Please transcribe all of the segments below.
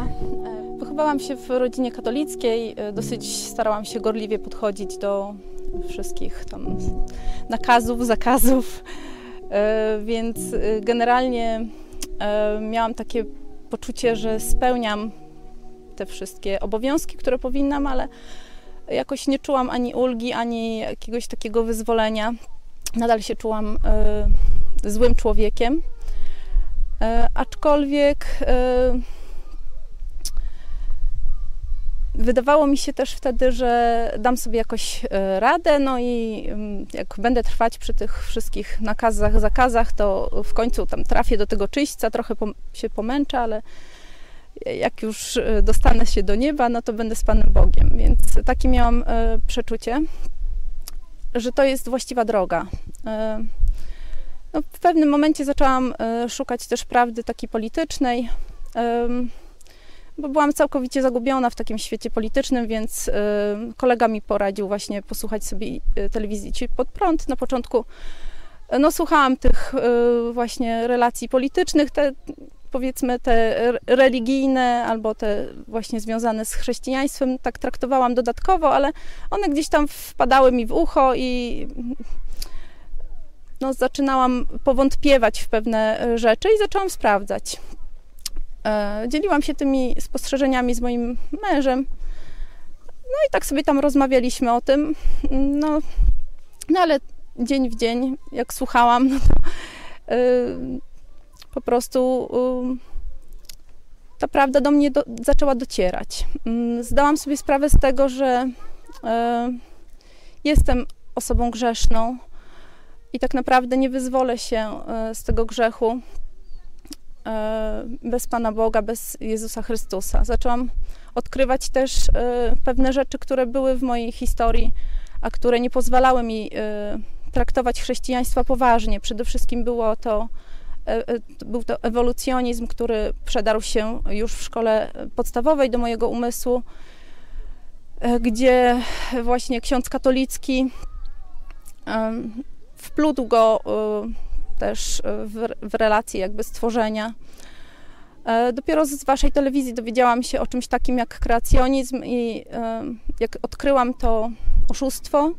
Maria. Wychowałam się w rodzinie katolickiej, dosyć starałam się gorliwie podchodzić do wszystkich tam nakazów, zakazów, więc generalnie miałam takie poczucie, że spełniam te wszystkie obowiązki, które powinnam, ale jakoś nie czułam ani ulgi, ani jakiegoś takiego wyzwolenia. Nadal się czułam złym człowiekiem. Aczkolwiek wydawało mi się też wtedy, że dam sobie jakoś radę, no i mm, jak będę trwać przy tych wszystkich nakazach, zakazach, to w końcu tam trafię do tego czyśćca, trochę się pomęczę, ale jak już e, dostanę się do nieba, no to będę z Panem Bogiem. Więc takie miałam e, przeczucie, że to jest właściwa droga. E, no, w pewnym momencie zaczęłam szukać też prawdy takiej politycznej, bo byłam całkowicie zagubiona w takim świecie politycznym, więc kolega mi poradził właśnie posłuchać sobie telewizji Ci pod prąd. Na początku no, słuchałam tych właśnie relacji politycznych. Te powiedzmy te religijne albo te właśnie związane z chrześcijaństwem tak traktowałam dodatkowo, ale one gdzieś tam wpadały mi w ucho i no, zaczynałam powątpiewać w pewne rzeczy i zaczęłam sprawdzać. E, dzieliłam się tymi spostrzeżeniami z moim mężem. No i tak sobie tam rozmawialiśmy o tym. No, no ale dzień w dzień, jak słuchałam, no to, yy, po prostu ta prawda do mnie do, zaczęła docierać. Mm, zdałam sobie sprawę z tego, że e, jestem osobą grzeszną i tak naprawdę nie wyzwolę się e, z tego grzechu e, bez Pana Boga, bez Jezusa Chrystusa. Zaczęłam odkrywać też pewne rzeczy, które były w mojej historii, a które nie pozwalały mi traktować chrześcijaństwa poważnie. Przede wszystkim było to E, e, był to ewolucjonizm, który przedarł się już w szkole podstawowej do mojego umysłu, e, gdzie właśnie ksiądz katolicki wplótł go też w, w relacje jakby stworzenia. Dopiero z waszej telewizji dowiedziałam się o czymś takim jak kreacjonizm i jak odkryłam to oszustwo,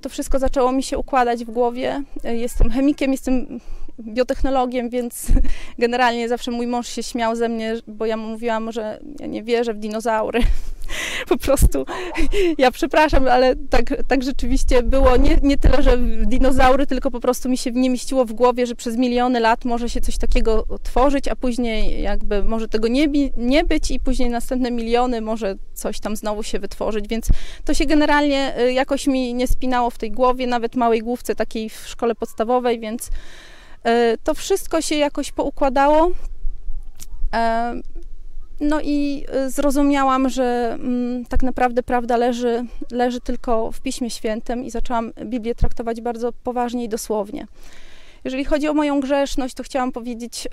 to wszystko zaczęło mi się układać w głowie. Jestem chemikiem, jestem biotechnologiem, więc generalnie zawsze mój mąż się śmiał ze mnie, bo ja mu mówiłam, że ja nie wierzę w dinozaury. Po prostu ja przepraszam, ale tak, tak rzeczywiście było. Nie, nie tyle, że dinozaury, tylko po prostu mi się nie mieściło w głowie, że przez miliony lat może się coś takiego tworzyć, a później jakby może tego nie, nie być i później następne miliony może coś tam znowu się wytworzyć, więc to się generalnie y, jakoś mi nie spinało w tej głowie, nawet małej główce takiej w szkole podstawowej, więc E, to wszystko się jakoś poukładało. No i e, zrozumiałam, że mm, tak naprawdę prawda leży, leży tylko w Piśmie Świętym i zaczęłam Biblię traktować bardzo poważnie i dosłownie. Jeżeli chodzi o moją grzeszność, to chciałam powiedzieć,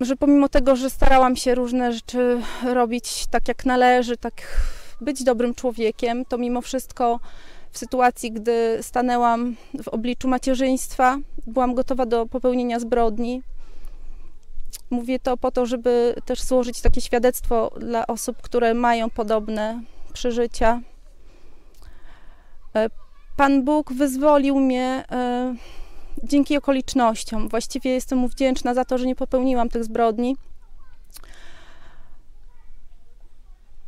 że pomimo tego, że starałam się różne rzeczy robić tak jak należy, tak być dobrym człowiekiem, to mimo wszystko w sytuacji, gdy stanęłam w obliczu macierzyństwa, byłam gotowa do popełnienia zbrodni. Mówię to po to, żeby też złożyć takie świadectwo dla osób, które mają podobne przeżycia. E, Pan Bóg wyzwolił mnie e, dzięki okolicznościom. Właściwie jestem mu wdzięczna za to, że nie popełniłam tych zbrodni.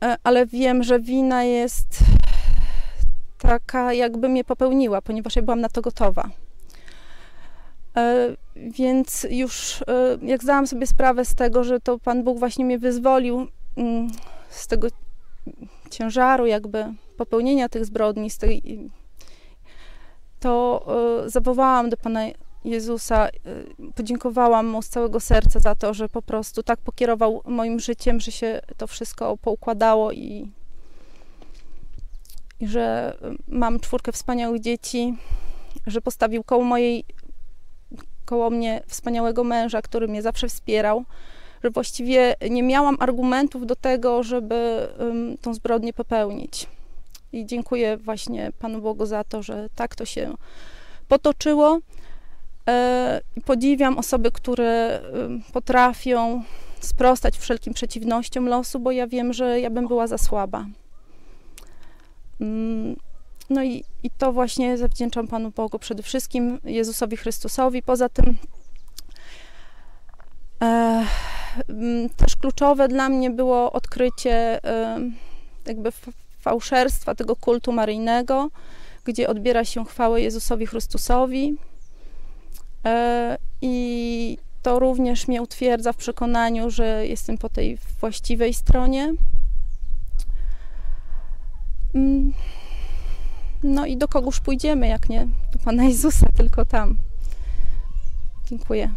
E, ale wiem, że wina jest taka jakby mnie popełniła, ponieważ ja byłam na to gotowa. E, więc już e, jak zdałam sobie sprawę z tego, że to Pan Bóg właśnie mnie wyzwolił mm, z tego ciężaru jakby popełnienia tych zbrodni, z tej, to e, zawołałam do Pana Jezusa, podziękowałam Mu z całego serca za to, że po prostu tak pokierował moim życiem, że się to wszystko poukładało i i że mam czwórkę wspaniałych dzieci, że postawił koło mojej, koło mnie wspaniałego męża, który mnie zawsze wspierał, że właściwie nie miałam argumentów do tego, żeby um, tą zbrodnię popełnić. I dziękuję właśnie Panu Bogu za to, że tak to się potoczyło. E, podziwiam osoby, które y, potrafią sprostać wszelkim przeciwnościom losu, bo ja wiem, że ja bym była za słaba. Mm, no i, i to właśnie zawdzięczam Panu Bogu, przede wszystkim Jezusowi Chrystusowi. Poza tym e, też kluczowe dla mnie było odkrycie e, jakby fałszerstwa tego kultu maryjnego, gdzie odbiera się chwałę Jezusowi Chrystusowi. E, I to również mnie utwierdza w przekonaniu, że jestem po tej właściwej stronie. Mm. No i do kogóż pójdziemy, jak nie do Pana Jezusa, tylko tam. Dziękuję.